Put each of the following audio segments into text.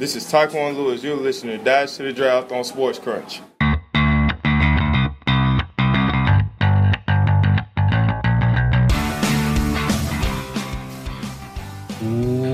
This is Taekwon Lewis. You're listening to Dash to the Draft on Sports Crunch.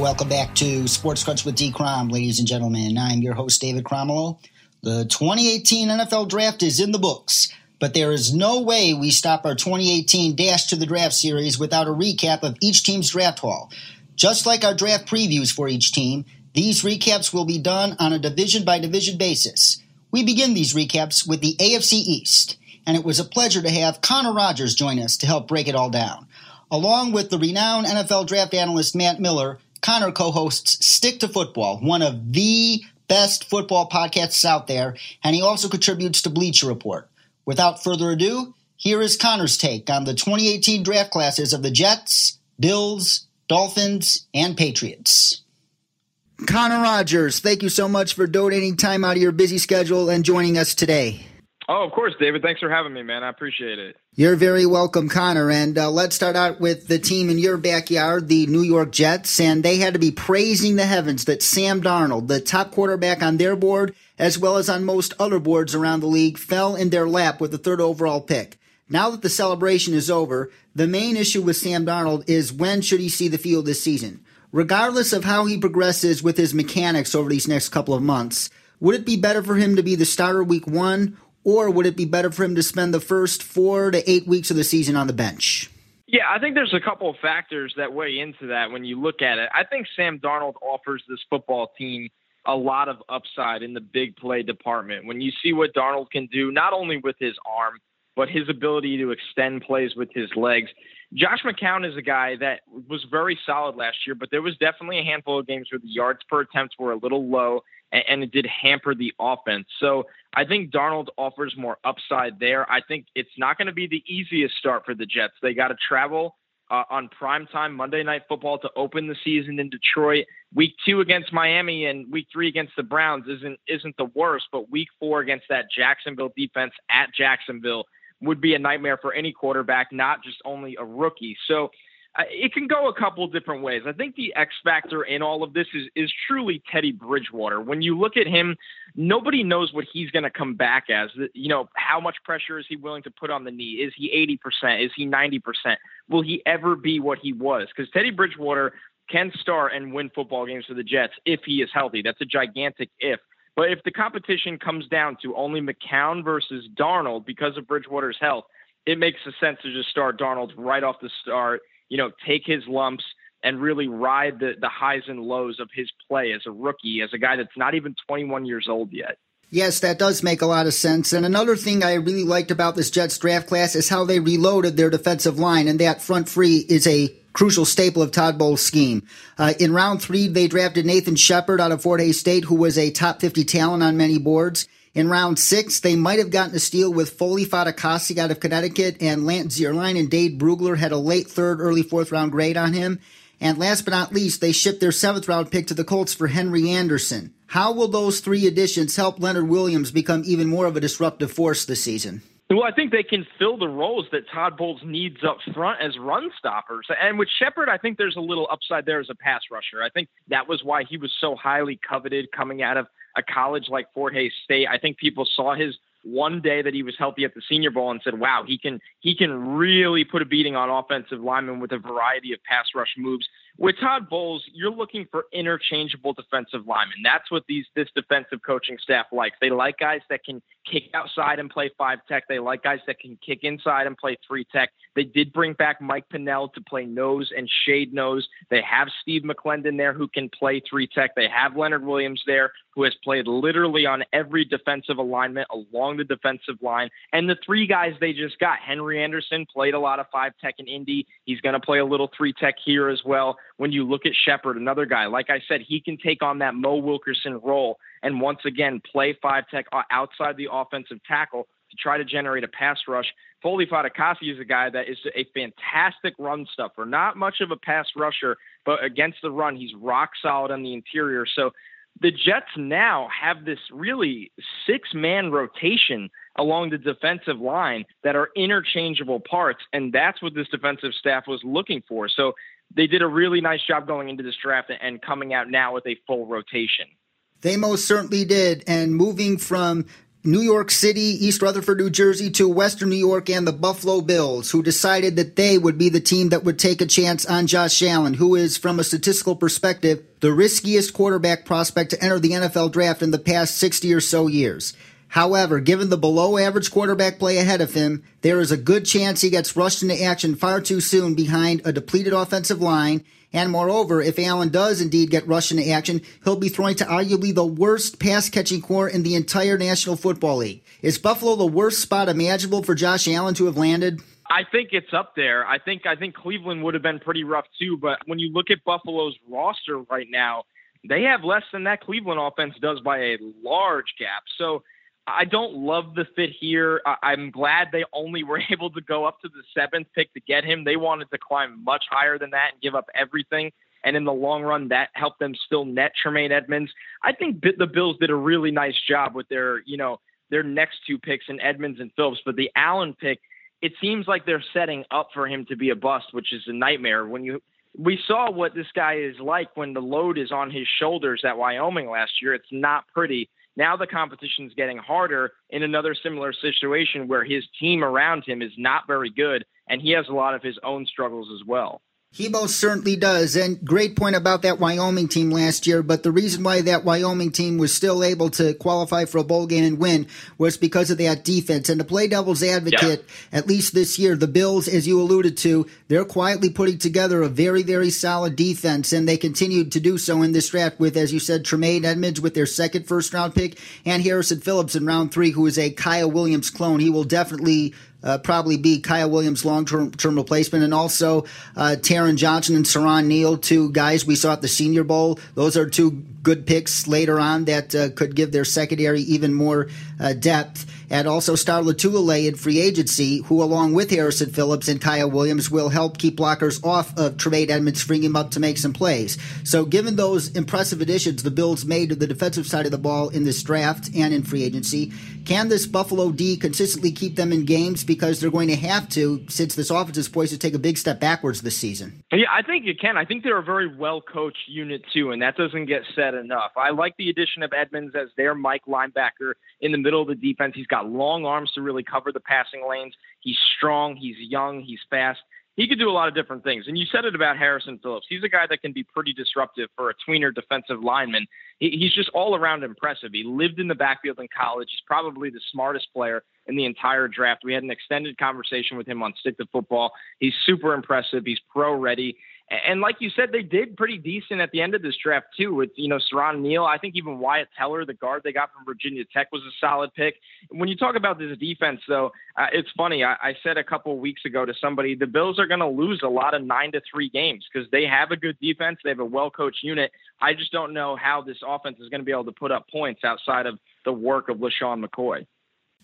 Welcome back to Sports Crunch with D. Crom, ladies and gentlemen. I'm your host, David Cromwell. The 2018 NFL Draft is in the books, but there is no way we stop our 2018 Dash to the Draft series without a recap of each team's draft haul. Just like our draft previews for each team, these recaps will be done on a division by division basis. We begin these recaps with the AFC East, and it was a pleasure to have Connor Rogers join us to help break it all down. Along with the renowned NFL draft analyst Matt Miller, Connor co hosts Stick to Football, one of the best football podcasts out there, and he also contributes to Bleacher Report. Without further ado, here is Connor's take on the 2018 draft classes of the Jets, Bills, Dolphins, and Patriots. Connor Rogers, thank you so much for donating time out of your busy schedule and joining us today. Oh, of course, David. Thanks for having me, man. I appreciate it. You're very welcome, Connor. And uh, let's start out with the team in your backyard, the New York Jets. And they had to be praising the heavens that Sam Darnold, the top quarterback on their board, as well as on most other boards around the league, fell in their lap with the third overall pick. Now that the celebration is over, the main issue with Sam Darnold is when should he see the field this season? Regardless of how he progresses with his mechanics over these next couple of months, would it be better for him to be the starter week one or would it be better for him to spend the first four to eight weeks of the season on the bench? Yeah, I think there's a couple of factors that weigh into that when you look at it. I think Sam Darnold offers this football team a lot of upside in the big play department. When you see what Darnold can do, not only with his arm, but his ability to extend plays with his legs. Josh McCown is a guy that was very solid last year, but there was definitely a handful of games where the yards per attempt were a little low and, and it did hamper the offense. So I think Darnold offers more upside there. I think it's not going to be the easiest start for the Jets. They got to travel uh, on prime time Monday Night Football to open the season in Detroit. Week two against Miami and week three against the Browns isn't isn't the worst, but week four against that Jacksonville defense at Jacksonville would be a nightmare for any quarterback, not just only a rookie. So uh, it can go a couple different ways. I think the X factor in all of this is is truly Teddy Bridgewater. When you look at him, nobody knows what he's going to come back as. You know, how much pressure is he willing to put on the knee? Is he 80%? Is he 90%? Will he ever be what he was? Because Teddy Bridgewater can start and win football games for the Jets if he is healthy. That's a gigantic if. But if the competition comes down to only McCown versus Darnold because of Bridgewater's health, it makes sense to just start Darnold right off the start you know, take his lumps and really ride the, the highs and lows of his play as a rookie, as a guy that's not even 21 years old yet. Yes, that does make a lot of sense. And another thing I really liked about this Jets draft class is how they reloaded their defensive line, and that front three is a crucial staple of Todd Bowles' scheme. Uh, in round three, they drafted Nathan Shepard out of Fort Hays State, who was a top 50 talent on many boards. In round six, they might have gotten a steal with Foley Fatukasi out of Connecticut, and Lance Zierlein and Dane Brugler had a late third, early fourth round grade on him. And last but not least, they shipped their seventh round pick to the Colts for Henry Anderson. How will those three additions help Leonard Williams become even more of a disruptive force this season? Well, I think they can fill the roles that Todd Bowles needs up front as run stoppers. And with Shepard, I think there's a little upside there as a pass rusher. I think that was why he was so highly coveted coming out of a college like Fort Hays State. I think people saw his one day that he was healthy at the Senior Bowl and said, "Wow, he can he can really put a beating on offensive linemen with a variety of pass rush moves." With Todd Bowles, you're looking for interchangeable defensive linemen. That's what these this defensive coaching staff likes. They like guys that can kick outside and play five tech. They like guys that can kick inside and play three tech. They did bring back Mike Pennel to play nose and shade nose. They have Steve McClendon there who can play three tech. They have Leonard Williams there who has played literally on every defensive alignment along the defensive line. And the three guys they just got, Henry Anderson played a lot of five tech in Indy. He's going to play a little three tech here as well. When you look at Shepard, another guy, like I said, he can take on that Mo Wilkerson role and once again play five tech uh, outside the offensive tackle to try to generate a pass rush. Foley Fatukasi is a guy that is a fantastic run stuffer, not much of a pass rusher, but against the run, he's rock solid on the interior. So the Jets now have this really six man rotation along the defensive line that are interchangeable parts. And that's what this defensive staff was looking for. So they did a really nice job going into this draft and coming out now with a full rotation. They most certainly did. And moving from New York City, East Rutherford, New Jersey to Western New York and the Buffalo Bills, who decided that they would be the team that would take a chance on Josh Allen, who is, from a statistical perspective, the riskiest quarterback prospect to enter the NFL draft in the past 60 or so years. However, given the below average quarterback play ahead of him, there is a good chance he gets rushed into action far too soon behind a depleted offensive line. And moreover, if Allen does indeed get rushed into action, he'll be throwing to arguably the worst pass catching corps in the entire National Football League. Is Buffalo the worst spot imaginable for Josh Allen to have landed? I think it's up there. I think I think Cleveland would have been pretty rough too, but when you look at Buffalo's roster right now, they have less than that Cleveland offense does by a large gap. So I don't love the fit here. I'm glad they only were able to go up to the seventh pick to get him. They wanted to climb much higher than that and give up everything. And in the long run, that helped them still net Tremaine Edmunds. I think the Bills did a really nice job with their, you know, their next two picks in Edmunds and Phillips. But the Allen pick, it seems like they're setting up for him to be a bust, which is a nightmare. When you we saw what this guy is like when the load is on his shoulders at Wyoming last year. It's not pretty. Now the competition is getting harder in another similar situation where his team around him is not very good and he has a lot of his own struggles as well. He most certainly does. And great point about that Wyoming team last year. But the reason why that Wyoming team was still able to qualify for a bowl game and win was because of that defense. And to play devil's advocate, yeah. at least this year, the Bills, as you alluded to, they're quietly putting together a very, very solid defense. And they continued to do so in this draft with, as you said, Tremaine Edmunds with their second first round pick and Harrison Phillips in round three, who is a Kyle Williams clone. He will definitely uh, probably be Kyle Williams' long term replacement, and also uh, Taron Johnson and Siran Neal, two guys we saw at the Senior Bowl. Those are two good picks later on that uh, could give their secondary even more uh, depth and also Star Lotulelei in free agency, who along with Harrison Phillips and Kyle Williams will help keep blockers off of Tremaine Edmunds, freeing him up to make some plays. So given those impressive additions the Bills made to the defensive side of the ball in this draft and in free agency, can this Buffalo D consistently keep them in games because they're going to have to since this offense is poised to take a big step backwards this season? Yeah, I think it can. I think they're a very well coached unit too, and that doesn't get said enough. I like the addition of Edmunds as their Mike linebacker in the middle of the defense. He's got long arms to really cover the passing lanes. He's strong. He's young. He's fast. He could do a lot of different things. And you said it about Harrison Phillips. He's a guy that can be pretty disruptive for a tweener defensive lineman. He, he's just all around impressive. He lived in the backfield in college. He's probably the smartest player in the entire draft. We had an extended conversation with him on Stick to Football. He's super impressive. He's pro ready. And like you said, they did pretty decent at the end of this draft too. With you know Siran Neal, I think even Wyatt Teller, the guard they got from Virginia Tech, was a solid pick. When you talk about this defense, though, uh, it's funny. I, I said a couple of weeks ago to somebody, the Bills are going to lose a lot of nine to three games because they have a good defense, they have a well coached unit. I just don't know how this offense is going to be able to put up points outside of the work of LeSean McCoy.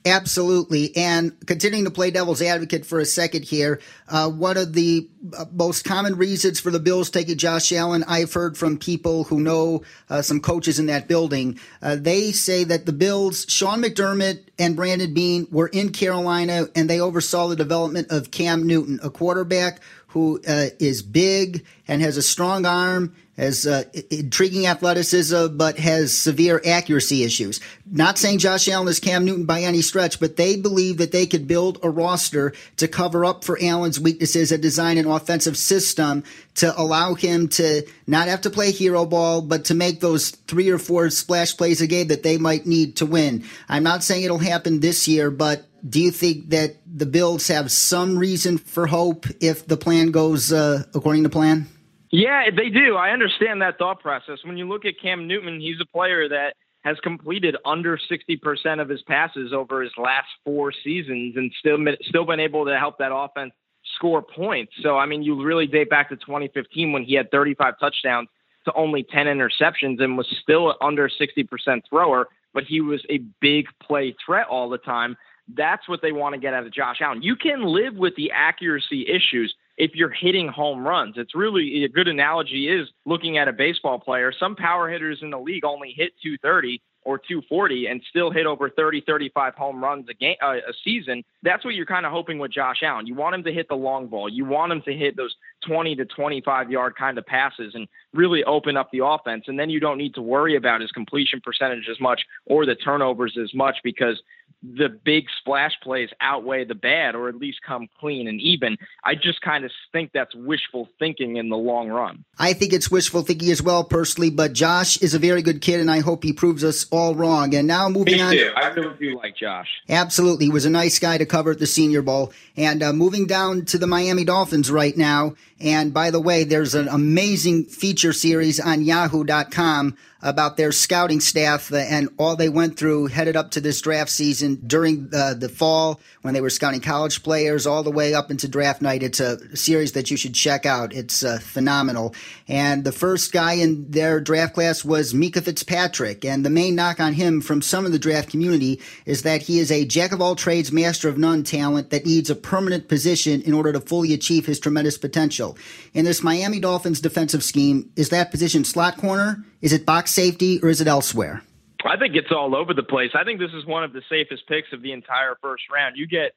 Absolutely. And continuing to play devil's advocate for a second here, uh, one of the uh, most common reasons for the Bills taking Josh Allen, I've heard from people who know uh, some coaches in that building. Uh, they say that the Bills, Sean McDermott and Brandon Beane, were in Carolina and they oversaw the development of Cam Newton, a quarterback who uh, is big and has a strong arm has uh, intriguing athleticism, but has severe accuracy issues. Not saying Josh Allen is Cam Newton by any stretch, but they believe that they could build a roster to cover up for Allen's weaknesses and design an offensive system to allow him to not have to play hero ball, but to make those three or four splash plays a game that they might need to win. I'm not saying it'll happen this year, but do you think that the Bills have some reason for hope if the plan goes uh, according to plan? Yeah, they do. I understand that thought process. When you look at Cam Newton, he's a player that has completed under 60% of his passes over his last four seasons and still still been able to help that offense score points. So I mean, you really date back to 2015 when he had 35 touchdowns to only 10 interceptions and was still under 60% thrower, but he was a big play threat all the time. That's what they want to get out of Josh Allen. You can live with the accuracy issues if you're hitting home runs. It's really a good analogy is looking at a baseball player. Some power hitters in the league only hit 230 or 240 and still hit over 30, 35 home runs a game, uh, a season. That's what you're kind of hoping with Josh Allen. You want him to hit the long ball. You want him to hit those 20 to 25 yard kind of passes and really open up the offense. And then you don't need to worry about his completion percentage as much or the turnovers as much because the big splash plays outweigh the bad or at least come clean and even. I just kind of think that's wishful thinking in the long run. I think it's wishful thinking as well, personally, but Josh is a very good kid, and I hope he proves us all wrong. And now moving Me on. Too. I really do like Josh. Absolutely. He was a nice guy to cover at the Senior Bowl. And uh, moving down to the Miami Dolphins right now. And by the way, there's an amazing feature series on yahoo.com about their scouting staff and all they went through headed up to this draft season during uh, the fall when they were scouting college players all the way up into draft night. It's a series that you should check out. It's uh, phenomenal. And the first guy in their draft class was Minkah Fitzpatrick. And the main knock on him from some of the draft community is that he is a jack of all trades, master of none talent that needs a permanent position in order to fully achieve his tremendous potential. In this Miami Dolphins defensive scheme, is that position slot corner? Is it box safety or is it elsewhere? I think it's all over the place. I think this is one of the safest picks of the entire first round. You get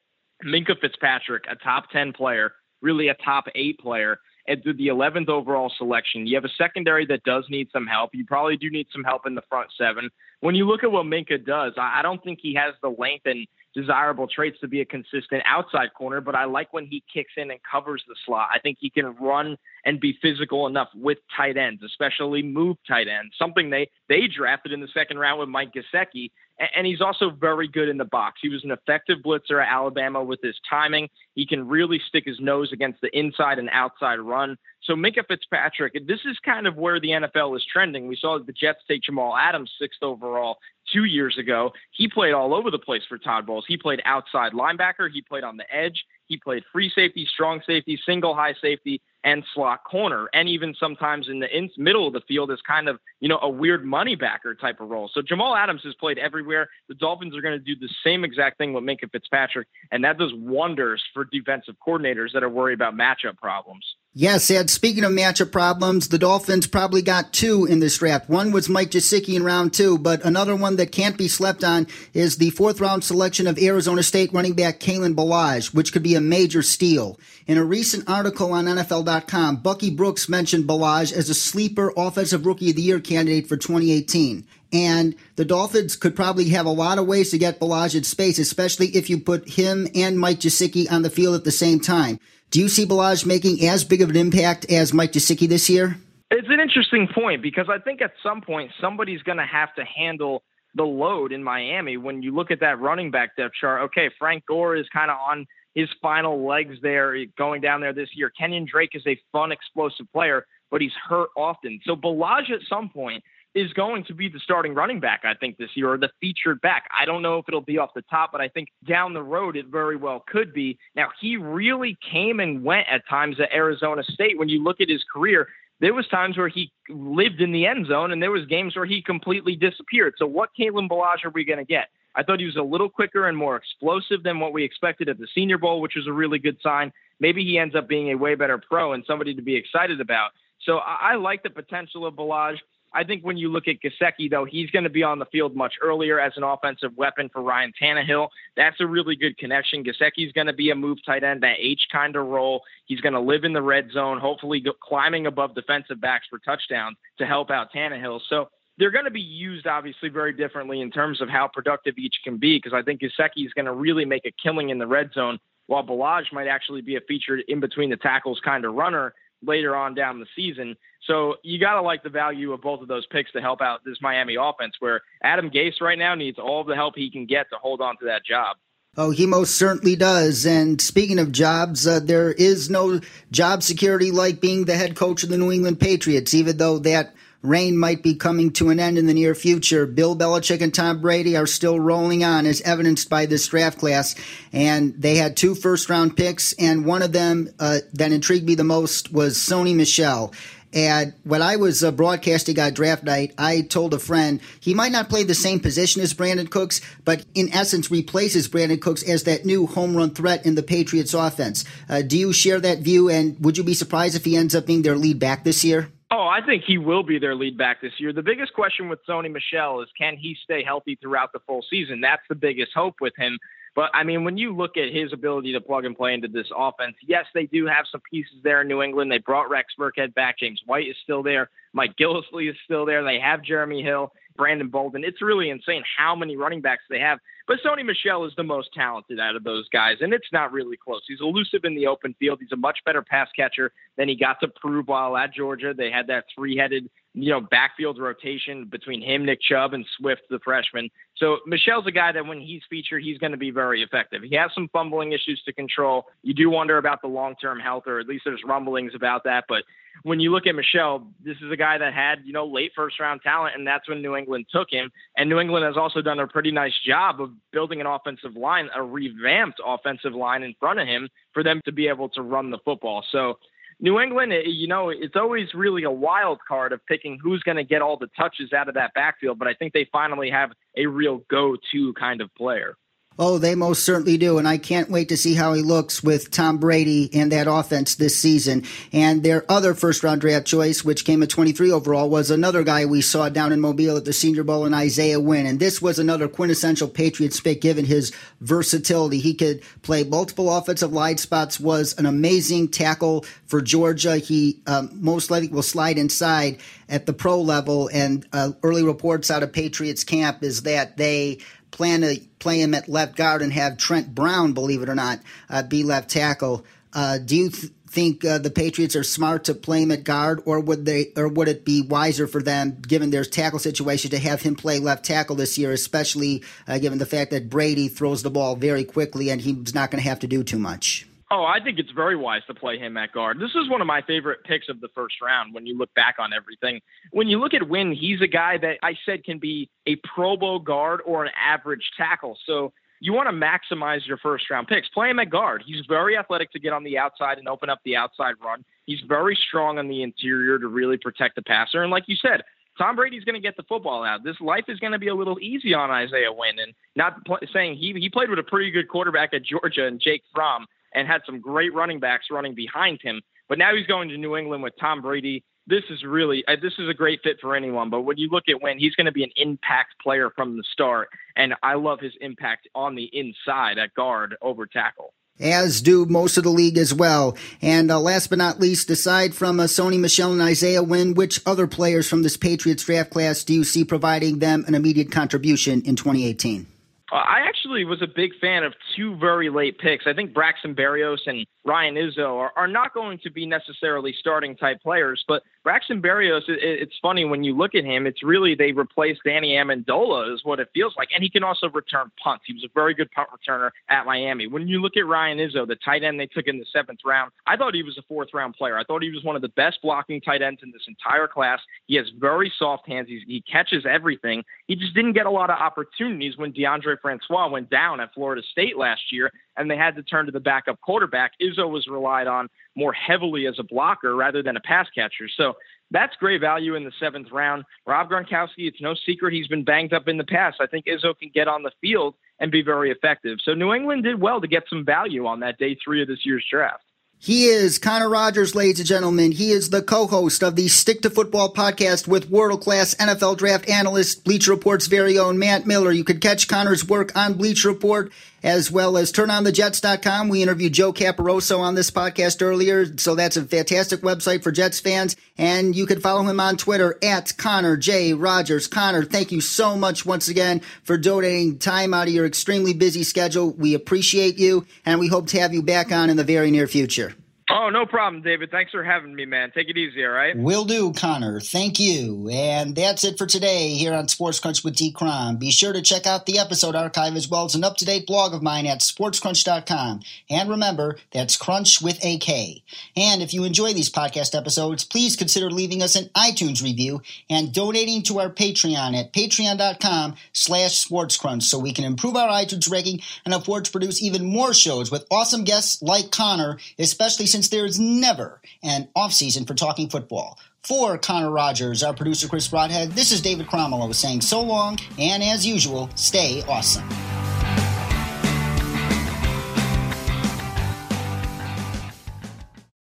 Minkah Fitzpatrick, a top 10 player, really a top eight player, at the 11th overall selection. You have a secondary that does need some help. You probably do need some help in the front seven. When you look at what Minkah does, I don't think he has the length and desirable traits to be a consistent outside corner, but I like when he kicks in and covers the slot. I think he can run and be physical enough with tight ends, especially move tight ends, something they they drafted in the second round with Mike Gesicki. And he's also very good in the box. He was an effective blitzer at Alabama with his timing. He can really stick his nose against the inside and outside run. So Minkah Fitzpatrick, this is kind of where the NFL is trending. We saw the Jets take Jamal Adams sixth overall two years ago. He played all over the place for Todd Bowles. He played outside linebacker. He played on the edge. He played free safety, strong safety, single high safety, and slot corner, and even sometimes in the in- middle of the field as kind of you know a weird money backer type of role. So Jamal Adams has played everywhere. The Dolphins are going to do the same exact thing with Minkah Fitzpatrick, and that does wonders for defensive coordinators that are worried about matchup problems. Yes, Ed. Speaking of matchup problems, the Dolphins probably got two in this draft. One was Mike Gesicki in round two, but another one that can't be slept on is the fourth round selection of Arizona State running back Kalen Ballage, which could be a major steal. In a recent article on NFL.com, Bucky Brooks mentioned Ballage as a sleeper offensive rookie of the year candidate for 2018. And the Dolphins could probably have a lot of ways to get Ballage in space, especially if you put him and Mike Gesicki on the field at the same time. Do you see Ballage making as big of an impact as Mike Gesicki this year? It's an interesting point because I think at some point somebody's going to have to handle the load in Miami. When you look at that running back depth chart, okay, Frank Gore is kind of on his final legs there going down there this year. Kenyon Drake is a fun, explosive player, but he's hurt often. So Ballage at some point is going to be the starting running back, I think, this year, or the featured back. I don't know if it'll be off the top, but I think down the road it very well could be. Now, he really came and went at times at Arizona State. When you look at his career, there was times where he lived in the end zone, and there was games where he completely disappeared. So, what Kalen Ballage are we going to get? I thought he was a little quicker and more explosive than what we expected at the Senior Bowl, which was a really good sign. Maybe he ends up being a way better pro and somebody to be excited about. So I, I like the potential of Ballage. I think when you look at Gesicki, though, he's going to be on the field much earlier as an offensive weapon for Ryan Tannehill. That's a really good connection. Gesicki's going to be a move tight end, that H kind of role. He's going to live in the red zone, hopefully climbing above defensive backs for touchdowns to help out Tannehill. So they're going to be used obviously very differently in terms of how productive each can be because I think Gesicki is going to really make a killing in the red zone while Ballage might actually be a featured in between the tackles kind of runner later on down the season. So you got to like the value of both of those picks to help out this Miami offense, where Adam Gase right now needs all the help he can get to hold on to that job. Oh, he most certainly does. And speaking of jobs, uh, there is no job security like being the head coach of the New England Patriots, even though that reign might be coming to an end in the near future. Bill Belichick and Tom Brady are still rolling on, as evidenced by this draft class. And they had two first round picks, and one of them uh, that intrigued me the most was Sony Michel. And when I was uh, broadcasting on draft night, I told a friend he might not play the same position as Brandin Cooks, but in essence replaces Brandin Cooks as that new home run threat in the Patriots offense. Uh, do you share that view? And would you be surprised if he ends up being their lead back this year? Oh, I think he will be their lead back this year. The biggest question with Sony Michel is can he stay healthy throughout the full season? That's the biggest hope with him. But I mean, when you look at his ability to plug and play into this offense, yes, they do have some pieces there in New England. They brought Rex Burkhead back. James White is still there. Mike Gillislee is still there. They have Jeremy Hill, Brandon Bolden. It's really insane how many running backs they have. But Sony Michel is the most talented out of those guys, and it's not really close. He's elusive in the open field. He's a much better pass catcher than he got to prove while at Georgia. They had that three-headed you know, backfield rotation between him, Nick Chubb, and Swift, the freshman. So Michel's a guy that when he's featured, he's going to be very effective. He has some fumbling issues to control. You do wonder about the long term health, or at least there's rumblings about that. But when you look at Michel, this is a guy that had, you know, late first round talent, and that's when New England took him. And New England has also done a pretty nice job of building an offensive line, a revamped offensive line in front of him for them to be able to run the football. So New England, eh, you know, it's always really a wild card of picking who's going to get all the touches out of that backfield, but I think they finally have a real go to kind of player. Oh, they most certainly do. And I can't wait to see how he looks with Tom Brady and that offense this season. And their other first round draft choice, which came at 23 overall, was another guy we saw down in Mobile at the Senior Bowl in Isaiah Wynn. And this was another quintessential Patriots pick given his versatility. He could play multiple offensive line spots, was an amazing tackle for Georgia. He um, most likely will slide inside at the pro level. And uh, early reports out of Patriots camp is that they plan to play him at left guard and have Trent Brown, believe it or not, uh, be left tackle. Uh, do you th- think uh, the Patriots are smart to play him at guard, or would they, or would it be wiser for them, given their tackle situation, to have him play left tackle this year, especially uh, given the fact that Brady throws the ball very quickly and he's not going to have to do too much? Oh, I think it's very wise to play him at guard. This is one of my favorite picks of the first round when you look back on everything. When you look at Wynn, he's a guy that I said can be a Pro Bowl guard or an average tackle. So you want to maximize your first round picks. Play him at guard. He's very athletic to get on the outside and open up the outside run. He's very strong on the interior to really protect the passer. And like you said, Tom Brady's going to get the football out. This life is going to be a little easy on Isaiah Wynn, and not pl- saying he he played with a pretty good quarterback at Georgia and Jake Fromm and had some great running backs running behind him. But now he's going to New England with Tom Brady. This is really uh, this is a great fit for anyone. But when you look at when he's going to be an impact player from the start, and I love his impact on the inside at guard over tackle as do most of the league as well. And uh, last but not least, aside from uh, Sony Michel and Isaiah Wynn, which other players from this Patriots draft class do you see providing them an immediate contribution in 2018? I actually was a big fan of two very late picks. I think Braxton Berrios and Ryan Izzo are, are not going to be necessarily starting type players, but Braxton Berrios, it, it's funny when you look at him, it's really they replaced Danny Amendola, is what it feels like. And he can also return punts. He was a very good punt returner at Miami. When you look at Ryan Izzo, the tight end they took in the seventh round, I thought he was a fourth round player. I thought he was one of the best blocking tight ends in this entire class. He has very soft hands. He's, he catches everything. He just didn't get a lot of opportunities when Deondre Francois went down at Florida State last year and they had to turn to the backup quarterback. Izzo was relied on more heavily as a blocker rather than a pass catcher. So that's great value in the seventh round. Rob Gronkowski, it's no secret he's been banged up in the past. I think Izzo can get on the field and be very effective. So New England did well to get some value on that day three of this year's draft. He is Connor Rogers, ladies and gentlemen. He is the co-host of the Stick to Football podcast with world-class NFL draft analyst, Bleacher Report's very own Matt Miller. You could catch Connor's work on Bleacher Report as well as turnonthejets.com. We interviewed Joe Caporoso on this podcast earlier, so that's a fantastic website for Jets fans. And you can follow him on Twitter at Connor J. Rogers. Connor, thank you so much once again for donating time out of your extremely busy schedule. We appreciate you, and we hope to have you back on in the very near future. Oh, no problem, David. Thanks for having me, man. Take it easy, all right? Will do, Connor. Thank you. And that's it for today here on Sports Crunch with D Crom. Be sure to check out the episode archive as well as an up to date blog of mine at sportscrunch.com. And remember, that's Crunch with a K. And if you enjoy these podcast episodes, please consider leaving us an iTunes review and donating to our Patreon at patreon.com slash sportscrunch so we can improve our iTunes ranking and afford to produce even more shows with awesome guests like Connor, especially since since there is never an off season for talking football. For Connor Rogers, our producer Chris Broadhead, this is David Cromwell saying so long, and as usual, stay awesome.